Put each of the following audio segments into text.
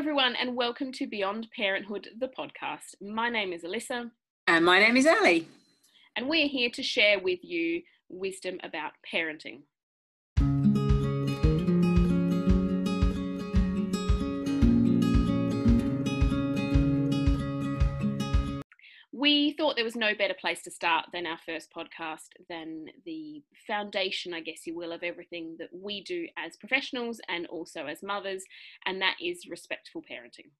everyone, and welcome to Beyond Parenthood, the podcast. My name is Alissa. And my name is Ali. And we're here to share with you wisdom about parenting. We thought there was no better place to start than our first podcast, than the foundation, I guess you will, of everything that we do as professionals and also as mothers, and that is respectful parenting.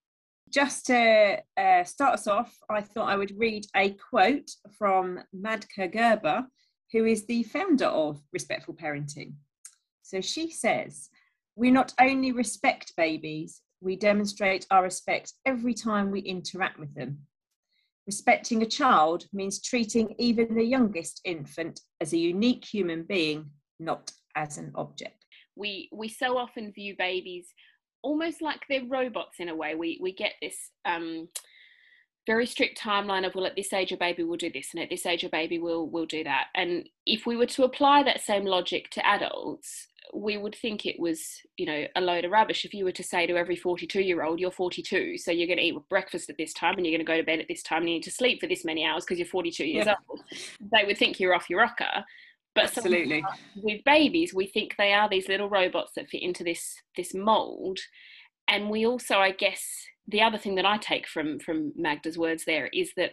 Just to uh, start us off, I thought I would read a quote from Magda Gerber, who is the founder of Respectful Parenting. So she says, We not only respect babies, we demonstrate our respect every time we interact with them Respecting a child means treating even the youngest infant as a unique human being, not as an object. We we so often view babies almost like they're robots in a way. We we get this um, very strict timeline of well at this age a baby will do this and at this age a baby will will do that. And if we were to apply that same logic to adults, we would think it was, you know, a load of rubbish if you were to say to every 42 year old, you're 42, so you're going to eat breakfast at this time and you're going to go to bed at this time and you need to sleep for this many hours because you're 42 years yeah. old. They would think you're off your rocker. But absolutely, with babies, we think they are these little robots that fit into this this mold, and we also, I guess, the other thing that I take from from Magda's words there is that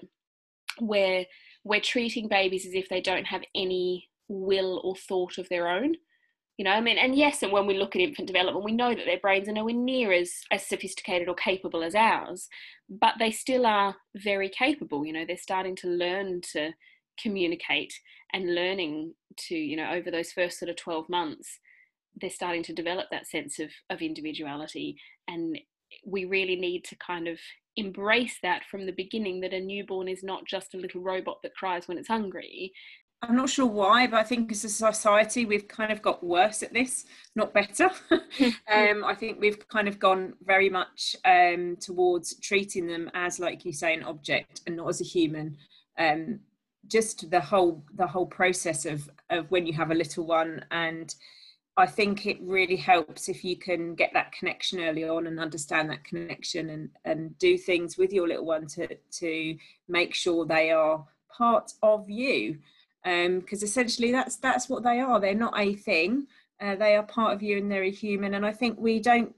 we're we're treating babies as if they don't have any will or thought of their own you know i mean? And yes and when we look at infant development we know that their brains are nowhere near as as sophisticated or capable as ours but they still are very capable. You know they're starting to learn to communicate and learning to you know over those first sort of 12 months they're starting to develop that sense of of individuality. And we really need to kind of embrace that from the beginning that a newborn is not just a little robot that cries when it's hungry I'm not sure why, but I think as a society we've kind of got worse at this, not better. um, I think we've kind of gone very much um, towards treating them as, like you say, an object and not as a human. Um, just the whole the whole process of of when you have a little one, and I think it really helps if you can get that connection early on and understand that connection and and do things with your little one to to make sure they are part of you because um, essentially that's that's what they are. They're not a thing. Uh, they are part of you, and they're a human. And I think we don't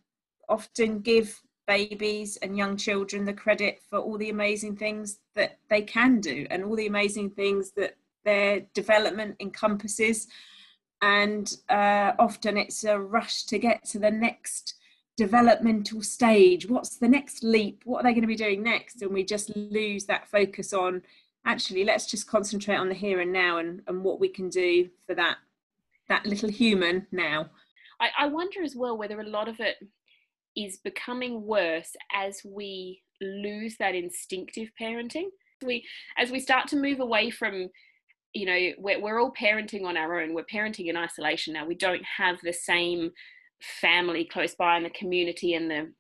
often give babies and young children the credit for all the amazing things that they can do and all the amazing things that their development encompasses. And uh, often it's a rush to get to the next developmental stage. What's the next leap? What are they going to be doing next? And we just lose that focus on actually let's just concentrate on the here and now and, and what we can do for that that little human now. I, I wonder as well whether a lot of it is becoming worse as we lose that instinctive parenting. We as we start to move away from you know we're, we're all parenting on our own. We're parenting in isolation now. We don't have the same family close by and the community and the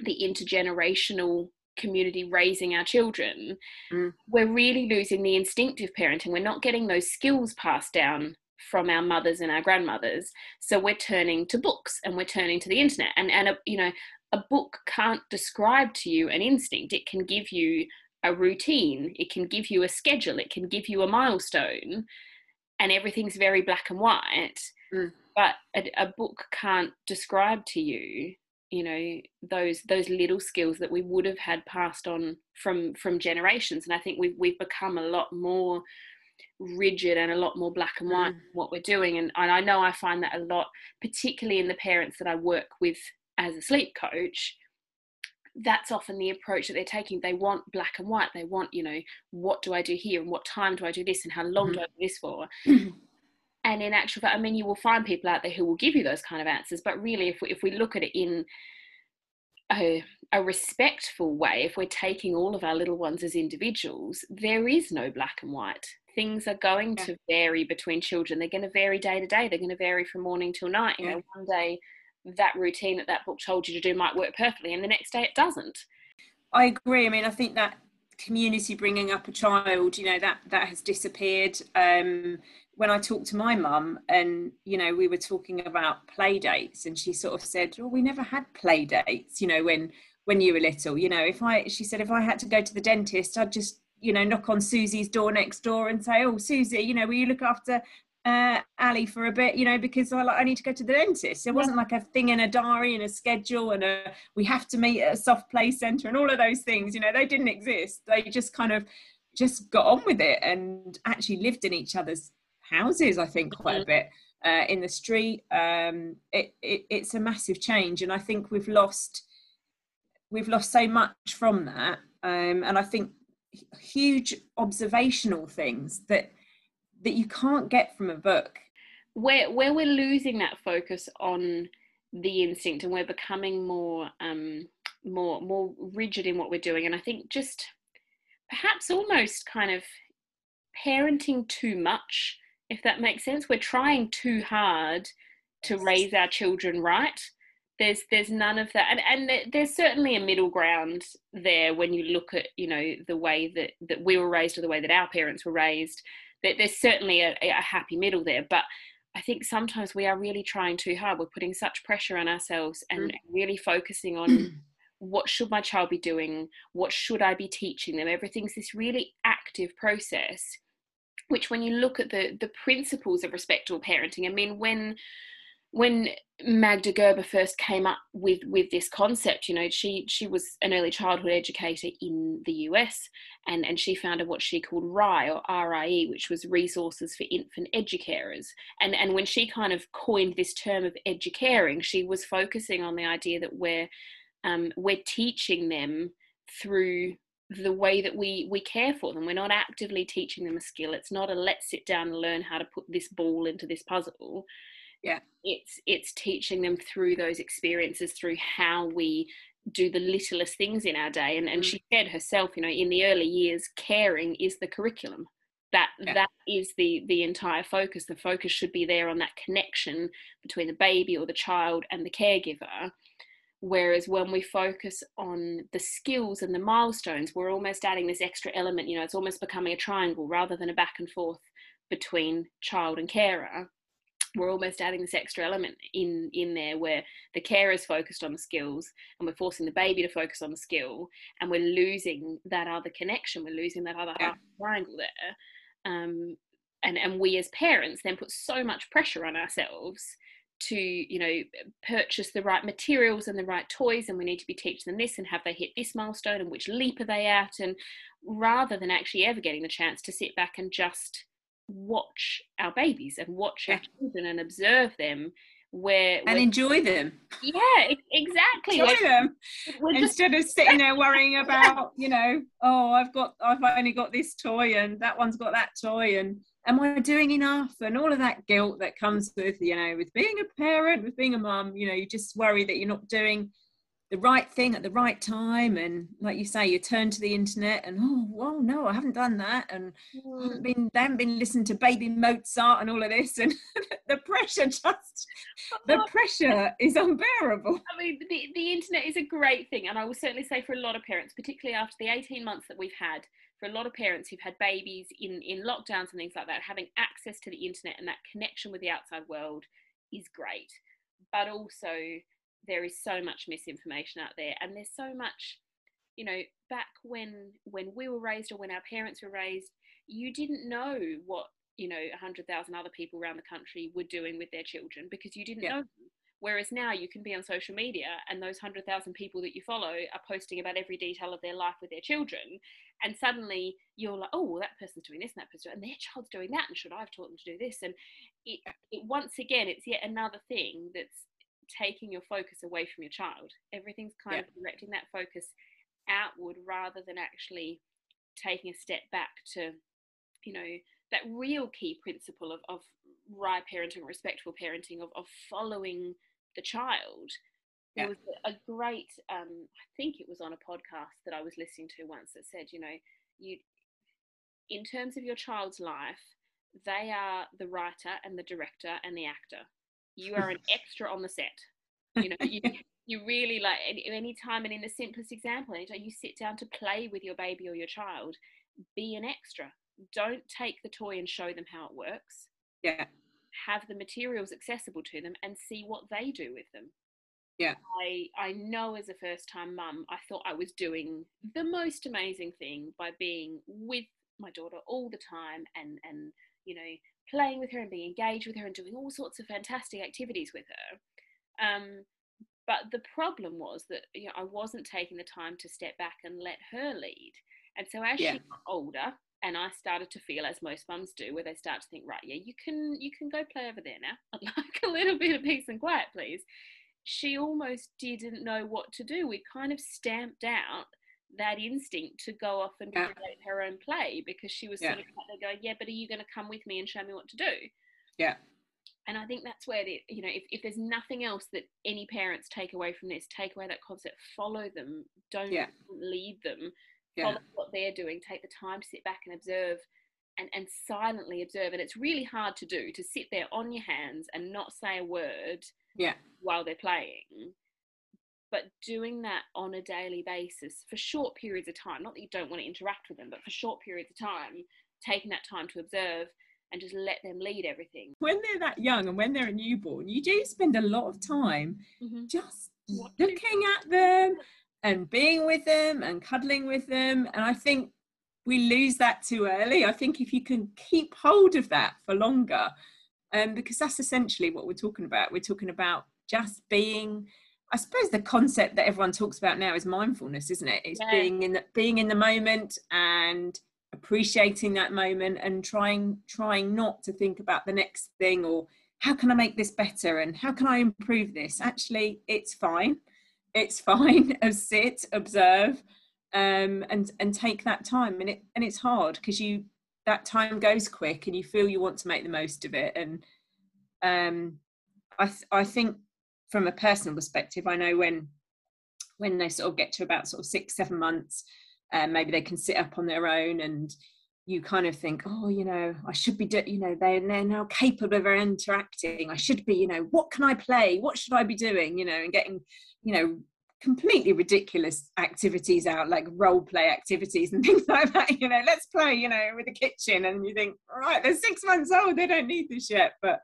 the intergenerational community raising our children, mm. we're really losing the instinctive parenting. We're not getting those skills passed down from our mothers and our grandmothers. So we're turning to books and we're turning to the internet. And and a, you know, a book can't describe to you an instinct. It can give you a routine. It can give you a schedule. It can give you a milestone, and everything's very black and white. Mm. But a, a book can't describe to you you know those those little skills that we would have had passed on from from generations. And i think we've we've become a lot more rigid and a lot more black and white mm. what we're doing. And, and i know i find that a lot particularly in the parents that i work with as a sleep coach that's often the approach that they're taking. They want black and white. They want you know what do i do here and what time do i do this and how long mm-hmm. do i do this for and in actual fact i mean you will find people out there who will give you those kind of answers but really if we, if we look at it in a, a respectful way if we're taking all of our little ones as individuals there is no black and white. Things are going yeah. to vary between children. They're going to vary day to day. They're going to vary from morning till night. You yeah. know one day that routine that that book told you to do might work perfectly and the next day it doesn't. I agree. I mean i think that community bringing up a child you know that that has disappeared. Um when I talked to my mum and you know we were talking about play dates and she sort of said oh we never had play dates you know when when you were little. You know, if I, she said, if I had to go to the dentist, I'd just, you know, knock on Susie's door next door and say, oh, Susie, you know, will you look after uh, Ali for a bit, you know, because I like I need to go to the dentist. It wasn't like a thing in a diary and a schedule and a we have to meet at a soft play centre and all of those things. You know, they didn't exist. They just kind of just got on with it and actually lived in each other's houses. I think quite a mm-hmm. bit uh, in the street. Um, it, it, it's a massive change, and I think we've lost we've lost so much from that. Um, and I think huge observational things that that you can't get from a book. Where where we're losing that focus on the instinct and we're becoming more um, more more rigid in what we're doing, and I think just perhaps almost kind of parenting too much, if that makes sense. We're trying too hard to raise our children right. There's there's none of that, and and there's certainly a middle ground there when you look at you know the way that that we were raised or the way that our parents were raised. That There's certainly a, a happy middle there, but I think sometimes we are really trying too hard. We're putting such pressure on ourselves and mm. really focusing on what should my child be doing what should i be teaching them everything's this really active process which when you look at the the principles of respectful parenting i mean when when Magda Gerber first came up with with this concept, you know, she she was an early childhood educator in the US, and and she founded what she called RIE or RIE, which was Resources for Infant Educarers. And and when she kind of coined this term of educaring, she was focusing on the idea that we're um, we're teaching them through the way that we we care for them. We're not actively teaching them a skill. It's not a let's sit down and learn how to put this ball into this puzzle. Yeah. It's it's teaching them through those experiences through how we do the littlest things in our day. And, and mm. she said herself you know in the early years caring is the curriculum. That yeah. that is the the entire focus. The focus should be there on that connection between the baby or the child and the caregiver Whereas when we focus on the skills and the milestones, we're almost adding this extra element, you know, it's almost becoming a triangle rather than a back and forth between child and carer. We're almost adding this extra element in in there where the carer is focused on the skills and we're forcing the baby to focus on the skill and we're losing that other connection, we're losing that other yeah. triangle there. Um, and, and we as parents then put so much pressure on ourselves to you know purchase the right materials and the right toys and we need to be teaching them this and have they hit this milestone and which leap are they at? And rather than actually ever getting the chance to sit back and just watch our babies and watch our children and observe them where and enjoy them. Yeah exactly. Enjoy them. instead just... of sitting there worrying about you know oh i've got i've only got this toy and that one's got that toy and am I doing enough? And all of that guilt that comes with, you know, with being a parent, with being a mum, you know, you just worry that you're not doing the right thing at the right time. And like you say, you turn to the internet and, oh, well, no, I haven't done that. And I haven't mm. been, they haven't been listening to baby Mozart and all of this. And the pressure just, the pressure is unbearable. I mean, the, the internet is a great thing. And I will certainly say for a lot of parents, particularly after the 18 months that we've had, for a lot of parents who've had babies in, in lockdowns and things like that, having access to the internet and that connection with the outside world is great. But also, there is so much misinformation out there, and there's so much, you know, back when when we were raised or when our parents were raised, you didn't know what you know 100,000 other people around the country were doing with their children because you didn't yeah. know them. Whereas now you can be on social media and those 100,000 people that you follow are posting about every detail of their life with their children. And suddenly you're like, oh, well, that person's doing this and that person, and their child's doing that. And should I have taught them to do this? And it, it once again, it's yet another thing that's taking your focus away from your child. Everything's kind yeah. of directing that focus outward rather than actually taking a step back to, you know, that real key principle of, of RIE parenting, respectful parenting, of, of following the child. Yeah. There was a great, um, I think it was on a podcast that I was listening to once that said, you know, you, in terms of your child's life, they are the writer and the director and the actor. You are an extra on the set. You know, you, you really like any time, and in the simplest example, anytime you sit down to play with your baby or your child, be an extra. Don't take the toy and show them how it works. Yeah have the materials accessible to them and see what they do with them Yeah. I I know as a first time mum, I thought I was doing the most amazing thing by being with my daughter all the time and and you know playing with her and being engaged with her and doing all sorts of fantastic activities with her. Um, but the problem was that you know I wasn't taking the time to step back and let her lead. And so as Yeah. she got older, and I started to feel as most mums do, where they start to think, right, yeah, you can you can go play over there now. I'd like a little bit of peace and quiet, please. She almost didn't know what to do. We kind of stamped out that instinct to go off and Yeah. create her own play because she was Yeah. sort of going, yeah, but are you going to come with me and show me what to do? Yeah. And I think that's where the you know if, if there's nothing else that any parents take away from this, take away that concept, follow them, don't Yeah. lead them, follow what they're doing, take the time to sit back and observe and, and silently observe. And it's really hard to do to sit there on your hands and not say a word Yeah. while they're playing. But doing that on a daily basis for short periods of time, not that you don't want to interact with them, but for short periods of time, taking that time to observe and just let them lead everything. When they're that young and when they're a newborn, you do spend a lot of time Mm-hmm. just Watching. looking at them and being with them and cuddling with them. And I think we lose that too early. I think if you can keep hold of that for longer, um, because that's essentially what we're talking about. We're talking about just being. I suppose the concept that everyone talks about now is mindfulness, isn't it? It's Yeah. being in the being in the moment and appreciating that moment and trying trying not to think about the next thing or how can I make this better and how can I improve this? Actually, it's fine. It's fine. Sit, observe, um, and and take that time. And it and it's hard because you that time goes quick and you feel you want to make the most of it. And um, I th- I think from a personal perspective, I know when when they sort of get to about sort of six seven months, um, maybe they can sit up on their own and you kind of think, oh, you know, I should be, do- you know, they're, they're now capable of interacting. I should be, you know, what can I play? What should I be doing? You know, and getting, you know, completely ridiculous activities out, like role play activities and things like that. You know, let's play, you know, with the kitchen. And you think, right, they're six months old, they don't need this yet. But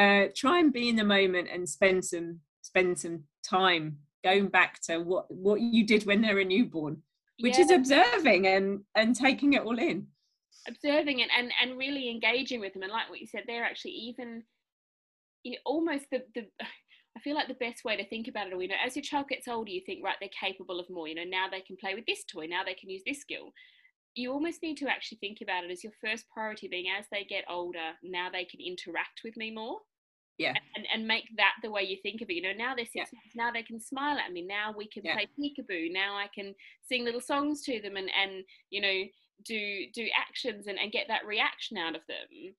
uh, try and be in the moment and spend some spend some time going back to what what you did when they were a newborn, which is observing and and taking it all in. observing it and and really engaging with them and like what you said they're actually even almost the the I feel like the best way to think about it, you know, as your child gets older, you think, right, they're capable of more. You know, now they can play with this toy, now they can use this skill. You almost need to actually think about it as your first priority being as they get older, now they can interact with me more. Yeah. And, and make that the way you think of it. You know, now they're six months, now they can smile at me. Now we can Yeah. play peekaboo. Now I can sing little songs to them and, and you know, do do actions and, and get that reaction out of them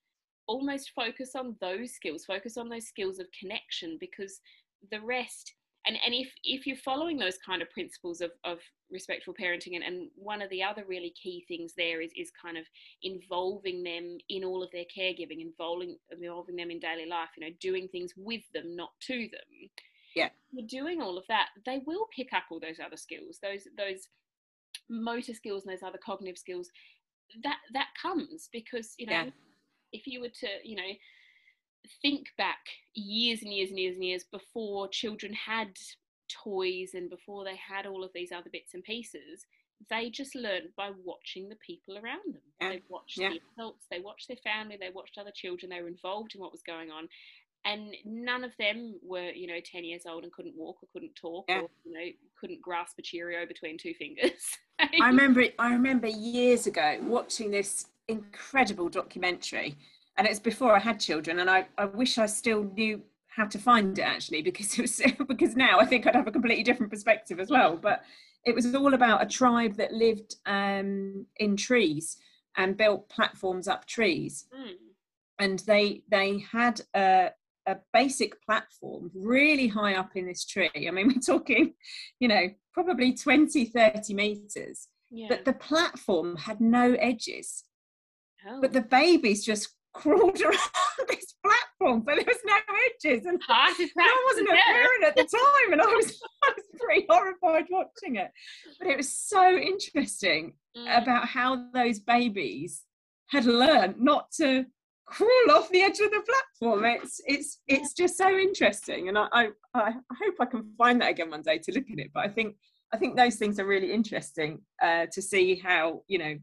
almost focus on those skills focus on those skills of connection because the rest and and if if you're following those kind of principles of of respectful parenting and, and one of the other really key things there is is kind of involving them in all of their caregiving involving involving them in daily life you know doing things with them not to them Yeah. you're doing all of that they will pick up all those other skills those those motor skills and those other cognitive skills that that comes because you know Yeah. if you were to you know think back years and years and years and years before children had toys and before they had all of these other bits and pieces they just learned by watching the people around them Yeah. they watched Yeah. the adults they watched their family they watched other children they were involved in what was going on and none of them were you know 10 years old and couldn't walk or couldn't talk Yeah. or you know couldn't grasp a cheerio between two fingers I remember I remember years ago watching this incredible documentary and it's before I had children and I, I wish I still knew how to find it actually because it was because now I think I'd have a completely different perspective as well. But it was all about a tribe that lived um, in trees and built platforms up trees. Mm, and they they had a, a basic platform really high up in this tree. I mean we're talking you know probably 20 30 meters. Yeah. but the platform had no edges. Oh. but the babies just crawled around this platform but there was no edges and I wasn't a there. parent at the time and I was, I was pretty horrified watching it but it was so interesting Mm, about how those babies had learned not to crawl off the edge of the platform. It's it's it's just so interesting, and I I, I hope I can find that again one day to look at it. But I think I think those things are really interesting uh, to see how you know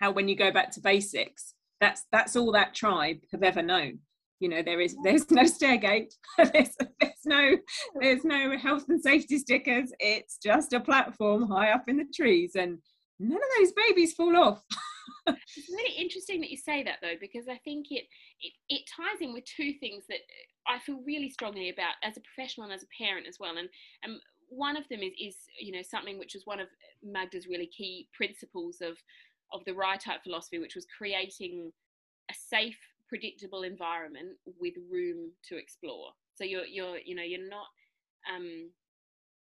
how when you go back to basics, that's that's all that tribe have ever known. You know, there is there's no stairgate, there's, there's no there's no health and safety stickers. It's just a platform high up in the trees, and none of those babies fall off. it's really interesting that you say that though, because I think it, it it ties in with two things that I feel really strongly about as a professional and as a parent as well. And and one of them is is you know something which is one of Magda's really key principles of of the RIE type philosophy, which was creating a safe, predictable environment with room to explore. So you're you're you know you're not um,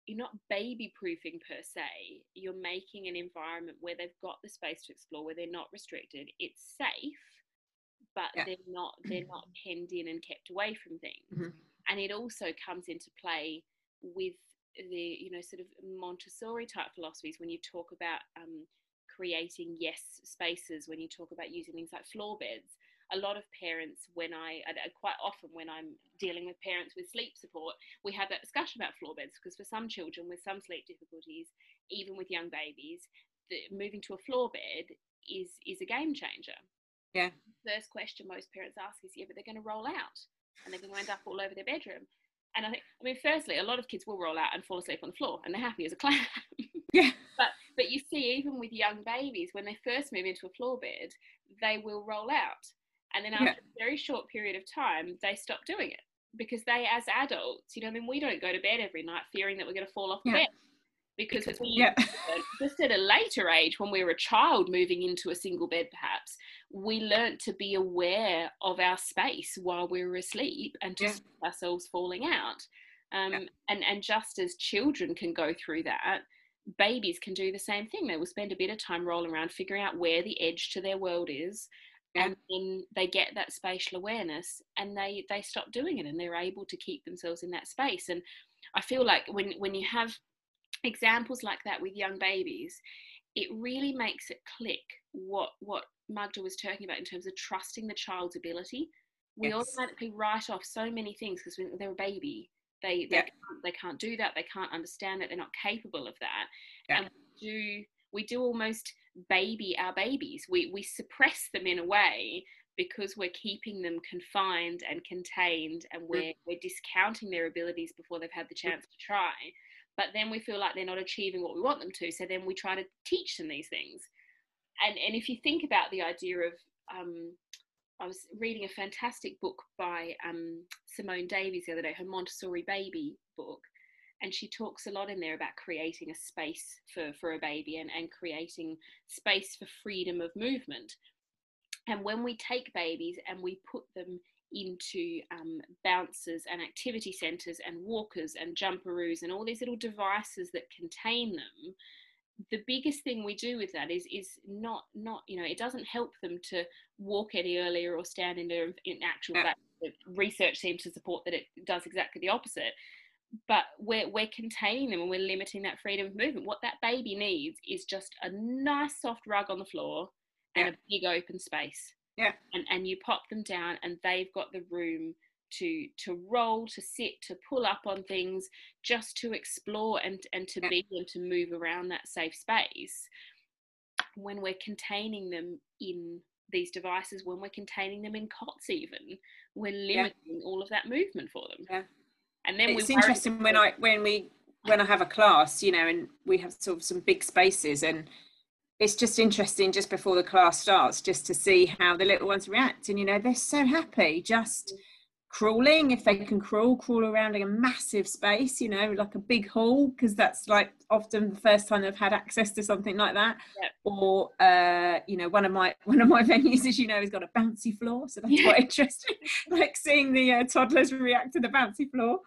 you're not baby proofing per se. You're making an environment where they've got the space to explore, where they're not restricted. It's safe, but yeah. they're not they're not penned in and kept away from things. Mm-hmm. And it also comes into play with the you know sort of Montessori type philosophies when you talk about um, creating yes spaces, when you talk about using things like floor beds a lot of parents, when I, quite often when I'm dealing with parents with sleep support, we have that discussion about floor beds because for some children with some sleep difficulties, even with young babies, the, moving to a floor bed is is a game changer. Yeah. First question most parents ask is, yeah, but they're going to roll out and they're going to end up all over their bedroom. And I think, I mean, firstly, a lot of kids will roll out and fall asleep on the floor, and they're happy as a clam. yeah. But but you see, even with young babies, when they first move into a floor bed, they will roll out and then after yeah. a very short period of time, they stop doing it because they, as adults, you know, I mean, we don't go to bed every night fearing that we're going to fall off yeah. bed because we, yeah. just at a later age, when we were a child moving into a single bed, perhaps, we learnt to be aware of our space while we were asleep and to yeah. stop ourselves falling out. Um, and, and just as children can go through that, babies can do the same thing. They will spend a bit of time rolling around, figuring out where the edge to their world is, and then they get that spatial awareness and they they stop doing it and they're able to keep themselves in that space and i feel like when when you have examples like that with young babies it really makes it click what what magda was talking about in terms of trusting the child's ability we yes. automatically write off so many things because they're a baby they they, yeah. can't, they can't do that they can't understand it they're not capable of that yeah. and we do we do almost baby our babies. We, we suppress them in a way because we're keeping them confined and contained and mm. we're, we're discounting their abilities before they've had the chance to try. But then we feel like they're not achieving what we want them to. So then we try to teach them these things. And, and if you think about the idea of, um, I was reading a fantastic book by um, Simone Davies the other day, her Montessori Baby book and she talks a lot in there about creating a space for, for a baby and, and creating space for freedom of movement. And when we take babies and we put them into um, bouncers and activity centres and walkers and jumperoos and all these little devices that contain them, the biggest thing we do with that is is not not you know it doesn't help them to walk any earlier or stand in their in actual fact research seems to support that it does exactly the opposite but we're we're containing them and we're limiting that freedom of movement. What that baby needs is just a nice soft rug on the floor and yeah. a big open space. Yeah. And and you pop them down and they've got the room to to roll, to sit, to pull up on things, just to explore and and to be and to move around that safe space. When we're containing them in these devices, when we're containing them in cots, even we're limiting yeah. all of that movement for them. Yeah and then it's interesting when I when we when I have a class, you know, and we have sort of some big spaces and it's just interesting just before the class starts just to see how the little ones react and you know they're so happy just mm. Crawling if they can crawl crawl around in a massive space you know like a big hall because that's like often the first time they've had access to something like that yep. or uh you know one of my one of my venues as you know has got a bouncy floor so that's yeah. quite interesting like seeing the uh, toddlers react to the bouncy floor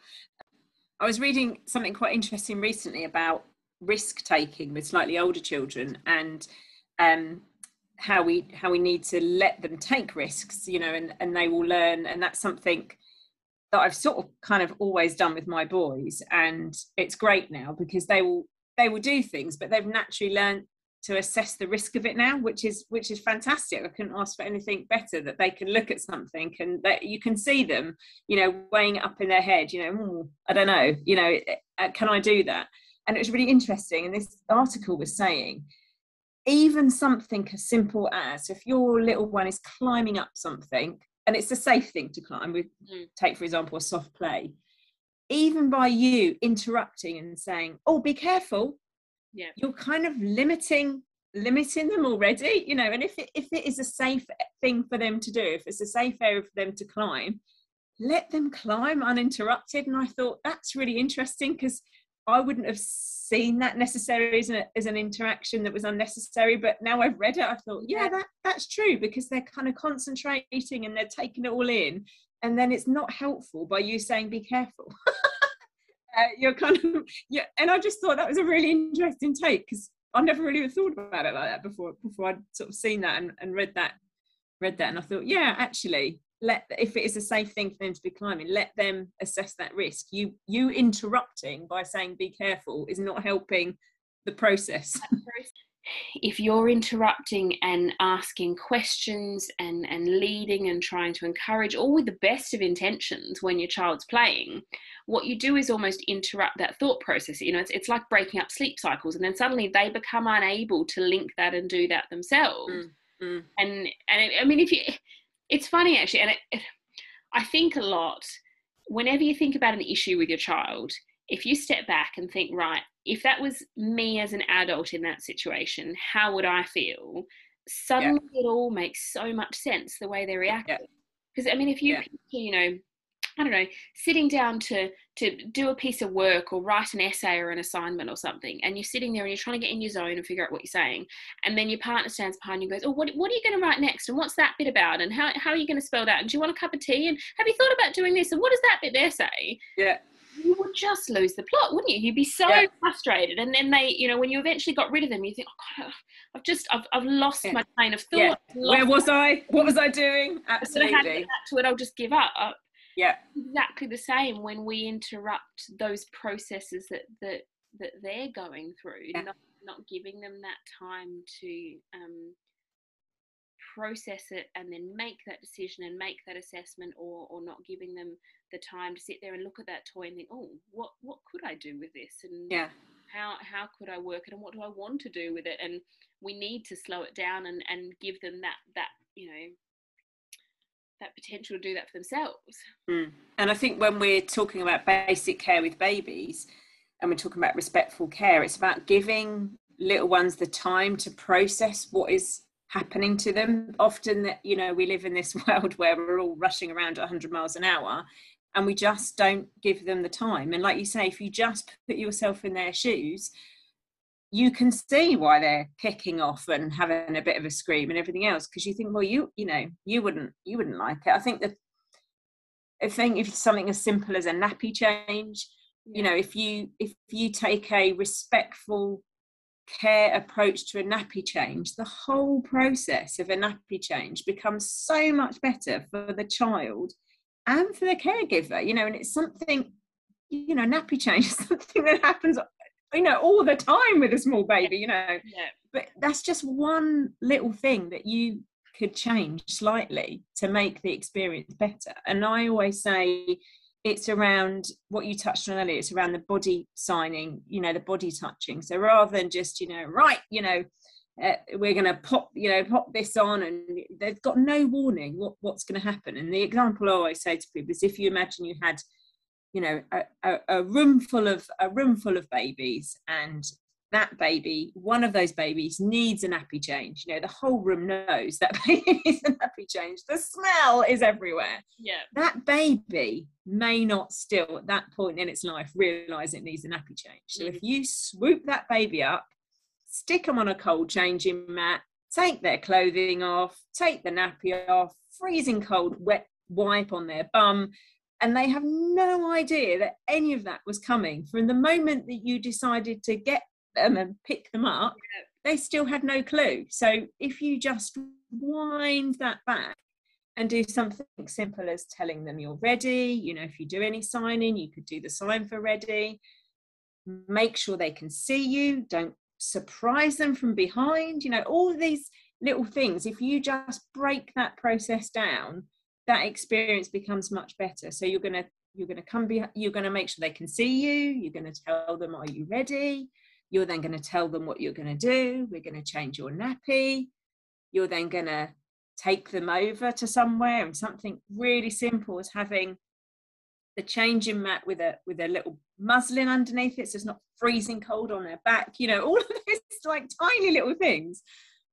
i was reading something quite interesting recently about risk taking with slightly older children and um how we how we need to let them take risks you know and and they will learn and that's something that I've sort of kind of always done with my boys and it's great now because they will they will do things but they've naturally learned to assess the risk of it now which is which is fantastic. I couldn't ask for anything better that they can look at something and that you can see them you know weighing up in their head you know i don't know you know uh, can i do that? And it was really interesting and this article was saying even something as simple as if your little one is climbing up something and it's a safe thing to climb we mm. take for example a soft play. Even by you interrupting and saying oh be careful yeah. you're kind of limiting limiting them already you know and if it, if it is a safe thing for them to do if it's a safe area for them to climb let them climb uninterrupted. And i thought that's really interesting because i wouldn't have seen that necessarily as an, as an interaction that was unnecessary but now i've read it i thought yeah that that's true because they're kind of concentrating and they're taking it all in and then it's not helpful by you saying be careful. Uh, you're kind of yeah and i just thought that was a really interesting take because i never really thought about it like that before before i'd sort of seen that and, and read that read that and i thought yeah actually let if it is a safe thing for them to be climbing let them assess that risk. You you interrupting by saying be careful is not helping the process. If you're interrupting and asking questions and and leading and trying to encourage all with the best of intentions when your child's playing what you do is almost interrupt that thought process. You know it's, it's like breaking up sleep cycles and then suddenly they become unable to link that and do that themselves. Mm, mm. and and i mean if you it's funny actually and it, it, i think a lot whenever you think about an issue with your child if you step back and think right if that was me as an adult in that situation how would i feel suddenly yeah. it all makes so much sense the way they react because yeah. i mean if you yeah. you know I don't know, sitting down to to do a piece of work or write an essay or an assignment or something, and you're sitting there and you're trying to get in your zone and figure out what you're saying, and then your partner stands behind you and goes, "Oh, what what are you going to write next? And what's that bit about? And how how are you going to spell that? And do you want a cup of tea? And have you thought about doing this? And what does that bit there say?" Yeah. You would just lose the plot, wouldn't you? You'd be so yeah. frustrated, and then they, you know, when you eventually got rid of them, you think, "Oh God, I've just, I've, I've lost yeah. my train of thought." Yeah. Where was I? What was I doing? Absolutely. I had to, to it. I'll just give up yeah. exactly the same when we interrupt those processes that that that they're going through yeah. not not giving them that time to um, process it and then make that decision and make that assessment or or not giving them the time to sit there and look at that toy and think oh what what could i do with this? And yeah. how how could i work it? And what do i want to do with it? And we need to slow it down and and give them that that you know that potential to do that for themselves. Mm. And I think when we're talking about basic care with babies and we're talking about respectful care, it's about giving little ones the time to process what is happening to them. Often that, you know, we live in this world where we're all rushing around at 100 miles an hour and we just don't give them the time. And like you say, if you just put yourself in their shoes, you can see why they're kicking off and having a bit of a scream and everything else because you think well you you know you wouldn't you wouldn't like it. I think that i think if it's something as simple as a nappy change you know if you if you take a respectful care approach to a nappy change the whole process of a nappy change becomes so much better for the child and for the caregiver you know and it's something you know nappy change is something that happens you know all the time with a small baby you know. Yeah. but that's just one little thing that you could change slightly to make the experience better. And i always say it's around what you touched on earlier it's around the body signing you know the body touching. So rather than just you know right you know uh, we're going to pop you know pop this on and they've got no warning what, what's going to happen. And the example i always say to people is if you imagine you had you know a, a, a, room full of a room full of babies and that baby one of those babies needs a nappy change. You know the whole room knows that baby needs a nappy change. The smell is everywhere. Yeah. That baby may not still at that point in its life realize it needs a nappy change. So mm-hmm. if you swoop that baby up stick them on a cold changing mat take their clothing off take the nappy off freezing cold wet wipe on their bum and they have no idea that any of that was coming. From the moment that you decided to get them and pick them up yeah. they still had no clue. So if you just wind that back and do something simple as telling them you're ready you know if you do any signing you could do the sign for ready. Make sure they can see you. Don't surprise them from behind. You know all these little things if you just break that process down that experience becomes much better. So you're going to you're going to come be you're going to make sure they can see you you're going to tell them are you ready? You're then going to tell them what you're going to do. We're going to change your nappy. You're then going to take them over to somewhere and something really simple is having the changing mat with a with a little muslin underneath it so it's not freezing cold on their back you know all of this like tiny little things.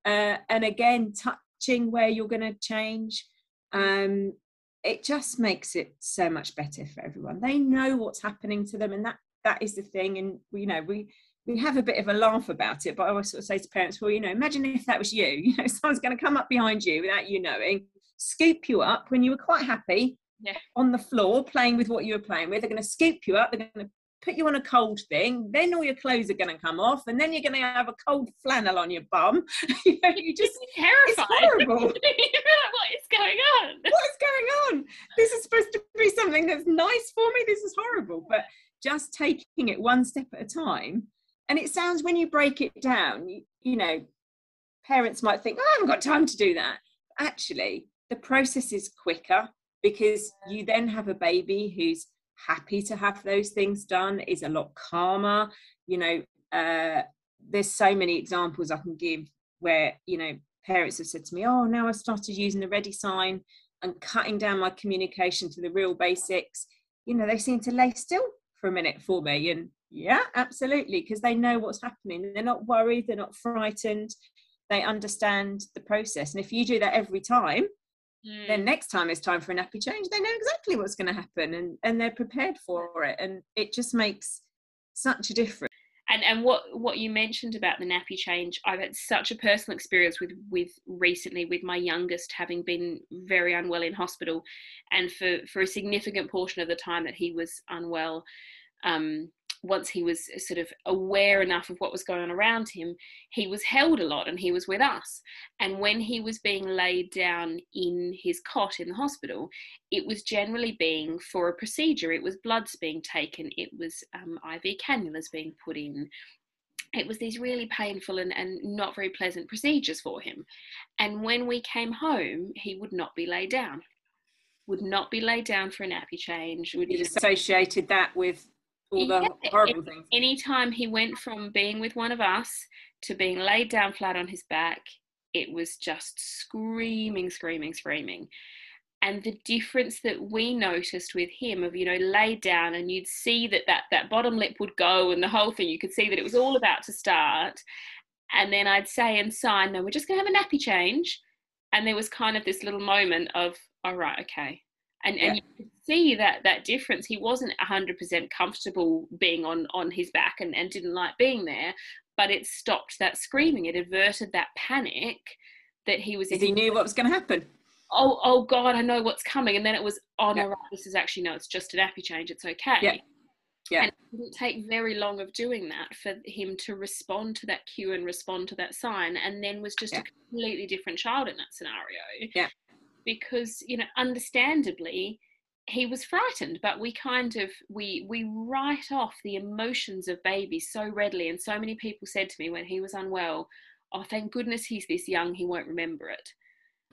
Uh, and again touching where you're going to change um, it just makes it so much better for everyone they know what's happening to them and that that is the thing and you know we we have a bit of a laugh about it but i always sort of say to parents well you know imagine if that was you you know someone's going to come up behind you without you knowing scoop you up when you were quite happy yeah. on the floor playing with what you were playing with they're going to scoop you up they're going to put you on a cold thing, then all your clothes are going to come off, and then you're going to have a cold flannel on your bum. you know, you just terrified. It's horrible. like, what is going on? What is going on? This is supposed to be something that's nice for me. This is horrible. But just taking it one step at a time, and it sounds when you break it down, you, you know, parents might think, oh, I haven't got time to do that. Actually, the process is quicker because you then have a baby who's happy to have those things done, is a lot calmer. You know, uh, there's so many examples I can give where, you know, parents have said to me, Oh, now I've started using the ready sign and cutting down my communication to the real basics. You know, they seem to lay still for a minute for me. And yeah, absolutely, because they know what's happening. They're not worried, they're not frightened, they understand the process. And if you do that every time, mm. then next time it's time for a nappy change they know exactly what's going to happen and and they're prepared for it and it just makes such a difference and and what what you mentioned about the nappy change i've had such a personal experience with with recently with my youngest having been very unwell in hospital and for for a significant portion of the time that he was unwell um once he was sort of aware enough of what was going on around him, he was held a lot and he was with us. And when he was being laid down in his cot in the hospital, it was generally being for a procedure. It was bloods being taken, it was um, IV cannulas being put in. It was these really painful and, and not very pleasant procedures for him. And when we came home, he would not be laid down would not be laid down for a nappy change. Would you associated that with all the yeah, horrible things. Anytime he went from being with one of us to being laid down flat on his back, it was just screaming, screaming, screaming. And the difference that we noticed with him of, you know, laid down and you'd see that, that that bottom lip would go and the whole thing, you could see that it was all about to start. And then I'd say and sign, no, we're just going to have a nappy change. And there was kind of this little moment of, all right, okay, and yeah. and you could see that that difference he wasn't 100% comfortable being on on his back and, and didn't like being there but it stopped that screaming it averted that panic that he was he knew what was going to happen oh oh god i know what's coming and then it was oh no yeah. right this is actually no it's just an nappy change it's okay yeah yeah. And it didn't take very long of doing that for him to respond to that cue and respond to that sign, and then was just yeah. a completely different child in that scenario. Yeah because you know understandably he was frightened but we kind of we we write off the emotions of babies so readily and so many people said to me when he was unwell oh thank goodness he's this young he won't remember it.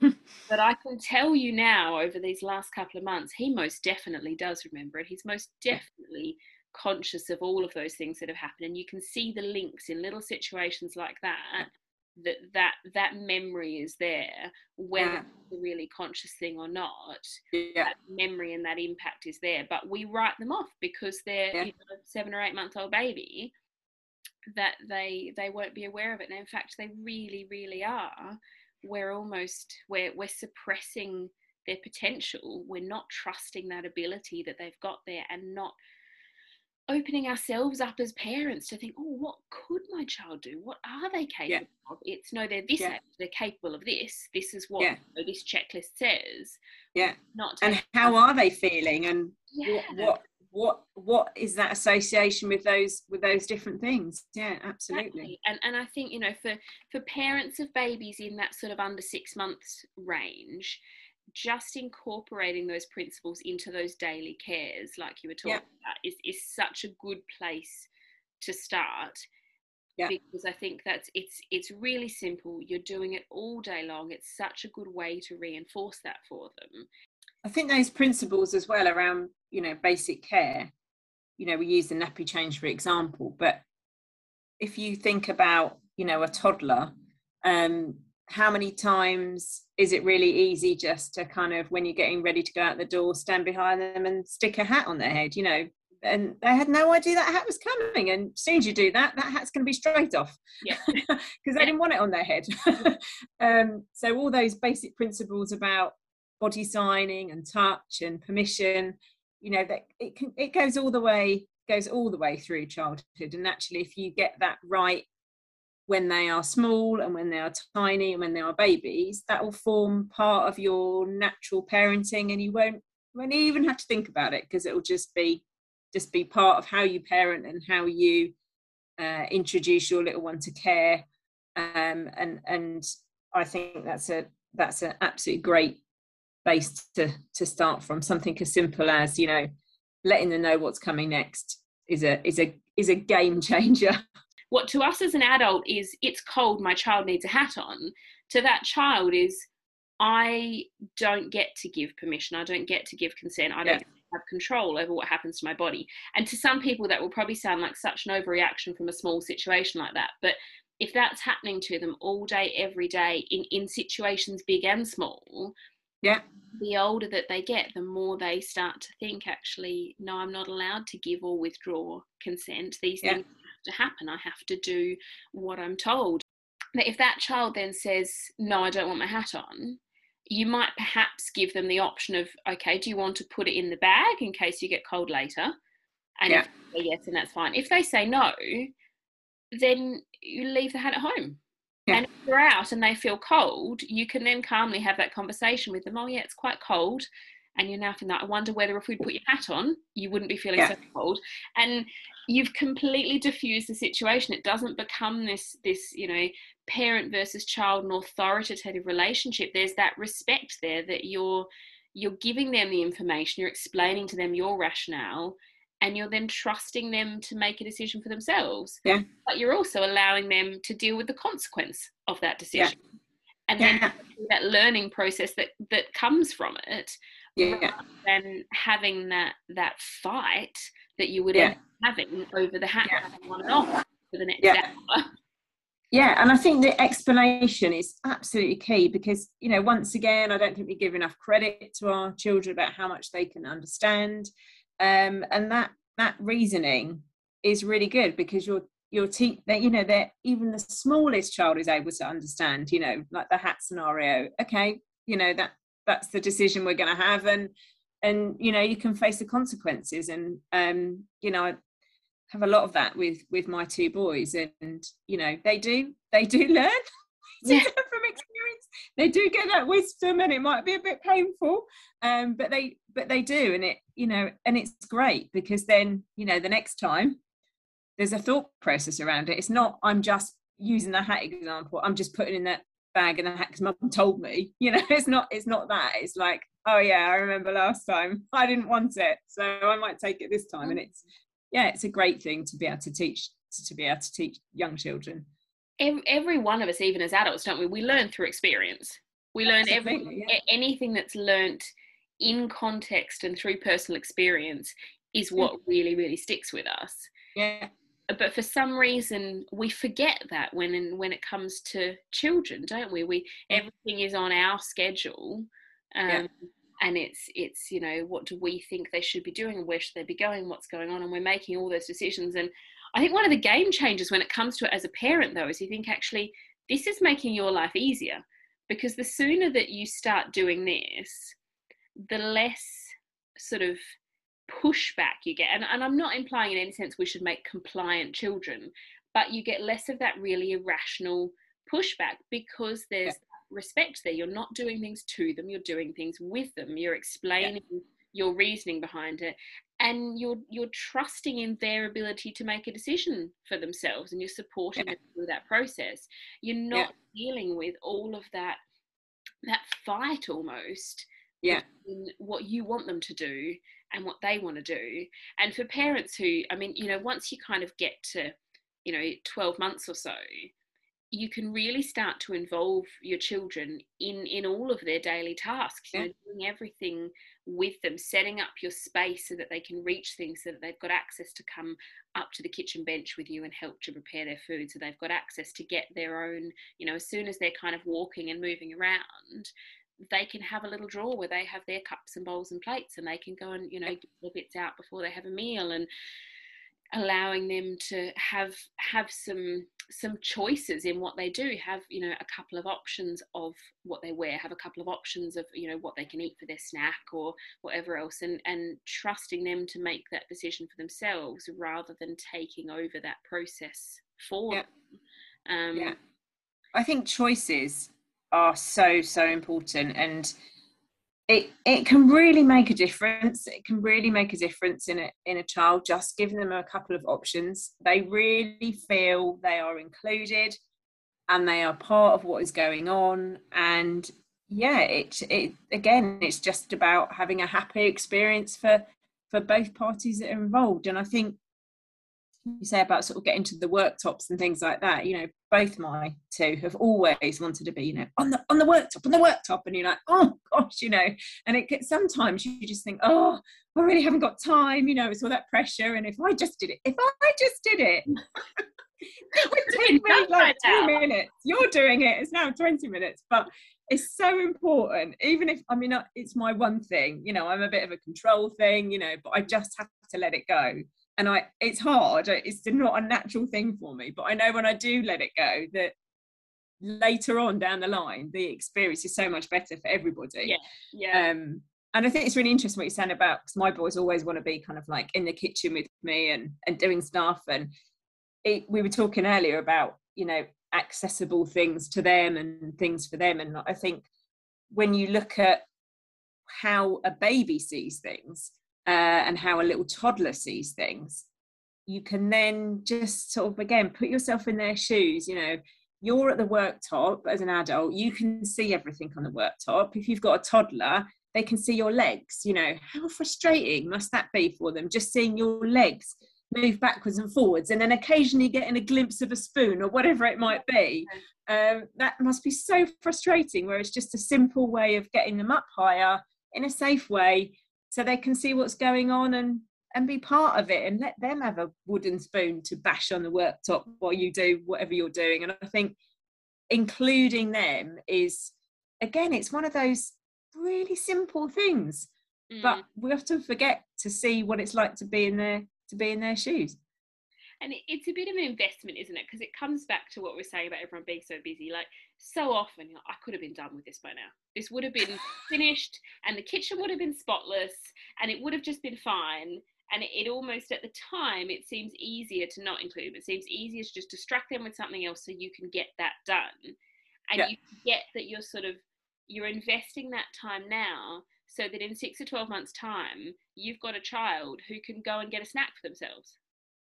But i can tell you now over these last couple of months he most definitely does remember it. He's most definitely conscious of all of those things that have happened and you can see the links in little situations like that that that that memory is there whether yeah. it's a really conscious thing or not yeah. that memory and that impact is there but we write them off because they're yeah. you know, seven or eight month old baby that they they won't be aware of it and in fact they really really are we're almost we're we're suppressing their potential we're not trusting that ability that they've got there and not opening ourselves up as parents to think, oh, what could my child do? What are they capable yeah. of? It's no, they're this yeah. age, they're capable of this. This is what yeah. you know, this checklist says. Yeah. Not and how are they feeling? And what, what what what is that association with those with those different things yeah absolutely exactly. and and i think you know for for parents of babies in that sort of under six months range just incorporating those principles into those daily cares, like you were talking about, is, is such a good place to start. Yeah. Because I think that's it's it's really simple. You're doing it all day long. It's such a good way to reinforce that for them. I think those principles as well around, you know, basic care, you know, we use the nappy change for example, but if you think about, you know, a toddler, um, how many times is it really easy just to kind of when you're getting ready to go out the door stand behind them and stick a hat on their head you know? And they had no idea that hat was coming. And as soon as you do that that hat's going to be straight off. Yeah. because they didn't want it on their head. Um, so all those basic principles about body signing and touch and permission you know that it can it goes all the way goes all the way through childhood. And actually if you get that right when they are small and when they are tiny and when they are babies that will form part of your natural parenting and you won't won't even have to think about it because it will just be just be part of how you parent and how you uh, introduce your little one to care. Um, and and I think that's a that's an absolutely great base to to start from something as simple as you know letting them know what's coming next is a is a is a game changer what to us as an adult is it's cold my child needs a hat on to that child is i don't get to give permission i don't get to give consent i don't Yeah. have control over what happens to my body and to some people that will probably sound like such an overreaction from a small situation like that but if that's happening to them all day every day in in situations big and small yeah the older that they get, the more they start to think, actually, no, I'm not allowed to give or withdraw consent. These Yeah. things to happen. I have to do what I'm told. But if that child then says, no, I don't want my hat on, you might perhaps give them the option of, okay, do you want to put it in the bag in case you get cold later? And Yeah. if they say yes, and that's fine. If they say no, then you leave the hat at home. Yeah. And if they're out and they feel cold, you can then calmly have that conversation with them. Oh, yeah, it's quite cold. And you're now feeling that. I wonder whether if we'd put your hat on, you wouldn't be feeling Yeah. so cold. And you've completely diffused the situation. It doesn't become this, this, you know, parent versus child and authoritative relationship. There's that respect there that you're you're giving them the information, you're explaining to them your rationale, and you're then trusting them to make a decision for themselves. Yeah. But you're also allowing them to deal with the consequence of that decision. And then Yeah. that learning process that that comes from it yeah than having that that fight that you would Yeah. end up having over the hat Yeah. on and off for the next Yeah. hour. yeah and i think the explanation is absolutely key because you know once again i don't think we give enough credit to our children about how much they can understand um, and that that reasoning is really good because you're you're te- that you know that even the smallest child is able to understand you know like the hat scenario okay you know that that's the decision we're going to have. And and you know you can face the consequences. And um you know I have a lot of that with with my two boys. And you know they do they do learn Yeah. from experience. They do get that wisdom and it might be a bit painful um but they but they do. And it you know and it's great because then you know the next time there's a thought process around it. It's not i'm just using the hat example. I'm just putting in that bag in the hat because mum told me you know it's not it's not that it's like oh yeah i remember last time i didn't want it so i might take it this time and it's yeah it's a great thing to be able to teach to be able to teach young children Every, one of us, even as adults, don't we? We learn through experience. We learn every Absolutely, yeah. anything that's learnt in context and through personal experience is what really, really sticks with us. yeah but for some reason we forget that when when it comes to children don't we? We everything is on our schedule um, Yeah. and it's it's you know what do we think they should be doing? And where should they be going? What's going on? And we're making all those decisions. And i think one of the game changers when it comes to it as a parent though is you think actually this is making your life easier. Because the sooner that you start doing this the less sort of pushback you get and, and i'm not implying in any sense we should make compliant children but you get less of that really irrational pushback because there's that respect there. You're not doing things to them you're doing things with them. You're explaining your reasoning behind it and you're you're trusting in their ability to make a decision for themselves and you're supporting Yeah. them through that process. You're not dealing with all of that that fight almost Yeah. what you want them to do and what they want to do. And for parents who i mean you know once you kind of get to you know 12 months or so you can really start to involve your children in in all of their daily tasks you know, doing everything with them setting up your space so that they can reach things so that they've got access to come up to the kitchen bench with you and help to prepare their food so they've got access to get their own you know as soon as they're kind of walking and moving around they can have a little drawer where they have their cups and bowls and plates and they can go and you know get their bits out before they have a meal and allowing them to have have some some choices in what they do. Have you know a couple of options of what they wear. Have a couple of options of you know what they can eat for their snack or whatever else and and trusting them to make that decision for themselves rather than taking over that process for yeah. them. Um, yeah. I think choices are so so important and it it can really make a difference. It can really make a difference in a in a child just giving them a couple of options. They really feel they are included and they are part of what is going on. And yeah it it again it's just about having a happy experience for for both parties that are involved. And i think you say about sort of getting to the worktops and things like that you know both my two have always wanted to be you know on the on the worktop on the worktop and you're like oh gosh you know. And it gets sometimes you just think oh i really haven't got time you know it's all that pressure and if i just did it if i just did it it would take me like two minutes. You're doing it it's now 20 minutes but it's so important even if i mean it's my one thing you know i'm a bit of a control thing you know but i just have to let it go and I it's hard it's not a natural thing for me but I know when I do let it go that later on down the line the experience is so much better for everybody. Yeah yeah. Um and I think it's really interesting what you're saying about because my boys always want to be kind of like in the kitchen with me and and doing stuff and it, we were talking earlier about you know accessible things to them and things for them and I think when you look at how a baby sees things uh, and how a little toddler sees things, you can then just sort of again put yourself in their shoes. You know, you're at the worktop as an adult, you can see everything on the worktop. If you've got a toddler, they can see your legs. You know, how frustrating must that be for them just seeing your legs move backwards and forwards and then occasionally getting a glimpse of a spoon or whatever it might be. Um, that must be so frustrating where it's just a simple way of getting them up higher in a safe way so they can see what's going on and and be part of it and let them have a wooden spoon to bash on the worktop while you do whatever you're doing and i think including them is again it's one of those really simple things mm. but we often forget to see what it's like to be in their to be in their shoes and it's a bit of an investment isn't it? Because it comes back to what we're saying about everyone being so busy. Like so often you know, i could have been done with this by now. This would have been finished and the kitchen would have been spotless and it would have just been fine. And it, it, almost at the time it seems easier to not include them. It seems easier to just distract them with something else so you can get that done. And yeah. you get that you're sort of you're investing that time now so that in six or 12 months time you've got a child who can go and get a snack for themselves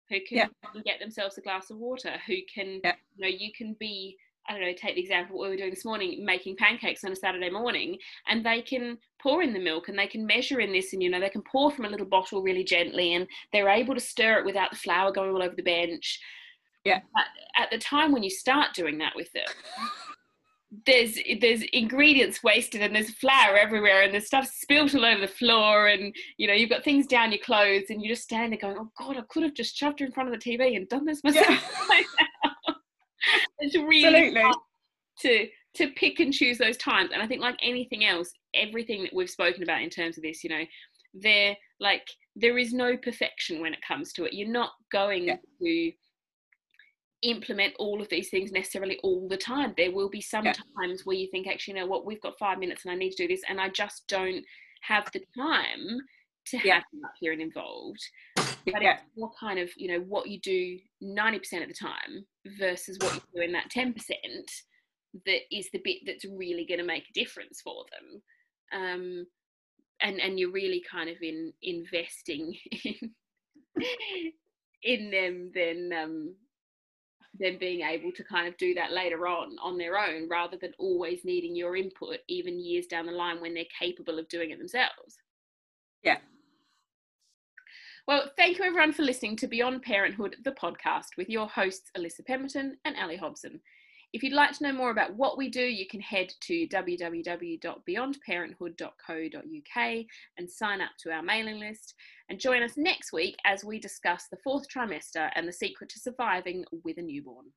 who can yeah. get themselves a glass of water, who can, yeah. you know, you can be, I don't know, take the example of what we were doing this morning, making pancakes on a Saturday morning, and they can pour in the milk and they can measure in this, and you know, they can pour from a little bottle really gently, and they're able to stir it without the flour going all over the bench. Yeah. But at the time when you start doing that with them, there's there's ingredients wasted and there's flour everywhere and there's stuff spilled all over the floor and you know you've got things down your clothes and you just stand there going oh god I could have just shoved her in front of the TV and done this myself yeah. it's really hard to to pick and choose those times and I think like anything else everything that we've spoken about in terms of this you know there like there is no perfection when it comes to it you're not going yeah. to implement all of these things necessarily all the time. There will be some yeah. times where you think, actually, you know what, we've got five minutes and I need to do this, and I just don't have the time to yeah. have them up here and involved. But yeah. it's more kind of, you know, what you do 90% of the time versus what you do in that 10% that is the bit that's really going to make a difference for them. Um, and, and you're really kind of in investing in, in them then um, them being able to kind of do that later on on their own rather than always needing your input even years down the line when they're capable of doing it themselves yeah Well, thank you everyone for listening to Beyond Parenthood, the podcast, with your hosts Alissa Pemberton and Ali Hobson. If you'd like to know more about what we do, you can head to www.beyondparenthood.co.uk and sign up to our mailing list. And join us next week as we discuss the fourth trimester and the secret to surviving with a newborn.